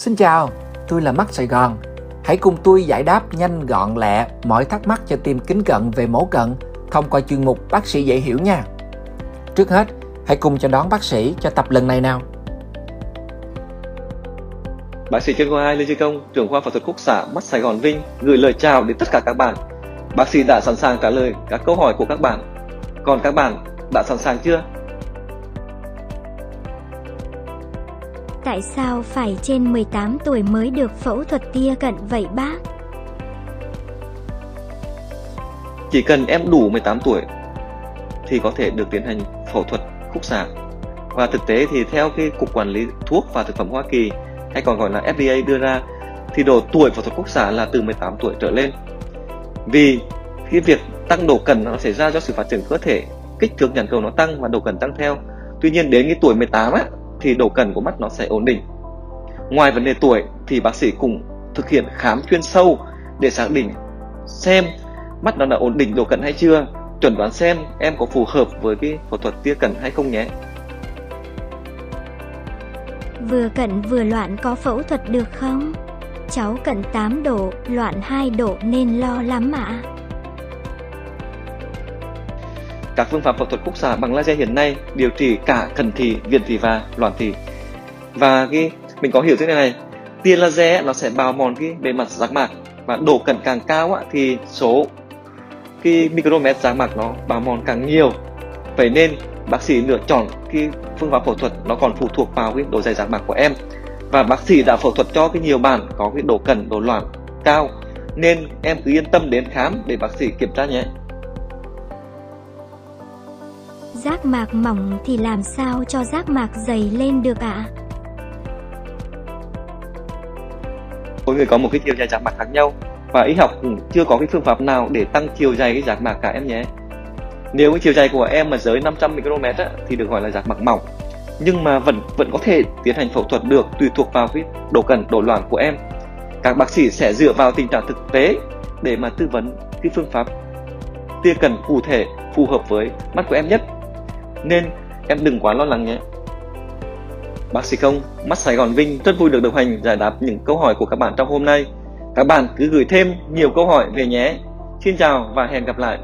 Xin chào, tôi là Mắt Sài Gòn. Hãy cùng tôi giải đáp nhanh gọn lẹ mọi thắc mắc cho tim kính cận về mổ cận thông qua chuyên mục Bác sĩ dễ hiểu nha. Trước hết, hãy cùng chào đón bác sĩ cho tập lần này nào. Bác sĩ chuyên khoa 2 Lê Duy Công, trưởng khoa phẫu thuật khúc xạ mắt Sài Gòn Vinh gửi lời chào đến tất cả các bạn. Bác sĩ đã sẵn sàng trả lời các câu hỏi của các bạn. Còn các bạn đã sẵn sàng chưa? Tại sao phải trên 18 tuổi mới được phẫu thuật tia cận vậy bác? Chỉ cần em đủ 18 tuổi thì có thể được tiến hành phẫu thuật khúc xạ. Và thực tế thì theo cái Cục Quản lý Thuốc và Thực phẩm Hoa Kỳ hay còn gọi là FDA đưa ra thì độ tuổi phẫu thuật khúc xạ là từ 18 tuổi trở lên. Vì cái việc tăng độ cần nó xảy ra do sự phát triển cơ thể, kích thước nhãn cầu nó tăng và độ cần tăng theo. Tuy nhiên đến cái tuổi 18 á, thì độ cần của mắt nó sẽ ổn định. Ngoài vấn đề tuổi thì bác sĩ cũng thực hiện khám chuyên sâu để xác định xem mắt nó đã ổn định độ cận hay chưa, chuẩn đoán xem em có phù hợp với cái phẫu thuật tia cận hay không nhé. Vừa cận vừa loạn có phẫu thuật được không? Cháu cận 8 độ, loạn 2 độ nên lo lắm ạ. Các phương pháp phẫu thuật khúc xạ bằng laser hiện nay điều trị cả cận thị, viễn thị và loạn thị. Và cái mình có hiểu thế này này, tia laser nó sẽ bào mòn cái bề mặt giác mạc và độ cận càng cao á, thì số cái micromet giác mạc nó bào mòn càng nhiều. Vậy nên bác sĩ lựa chọn cái phương pháp phẫu thuật nó còn phụ thuộc vào cái độ dày giác mạc của em và bác sĩ đã phẫu thuật cho cái nhiều bạn có cái độ cận độ loạn cao nên em cứ yên tâm đến khám để bác sĩ kiểm tra nhé. Giác mạc mỏng thì làm sao cho giác mạc dày lên được ạ? À? Mỗi người có một cái chiều dài giác mạc khác nhau và y học cũng chưa có cái phương pháp nào để tăng chiều dài cái giác mạc cả em nhé. Nếu cái chiều dài của em mà dưới 500 micromet á, thì được gọi là giác mạc mỏng nhưng mà vẫn vẫn có thể tiến hành phẫu thuật được tùy thuộc vào cái độ cần độ loạn của em các bác sĩ sẽ dựa vào tình trạng thực tế để mà tư vấn cái phương pháp tia cần cụ thể phù hợp với mắt của em nhất nên em đừng quá lo lắng nhé. Bác sĩ công mắt Sài Gòn Vinh rất vui được đồng hành giải đáp những câu hỏi của các bạn trong hôm nay. Các bạn cứ gửi thêm nhiều câu hỏi về nhé. Xin chào và hẹn gặp lại.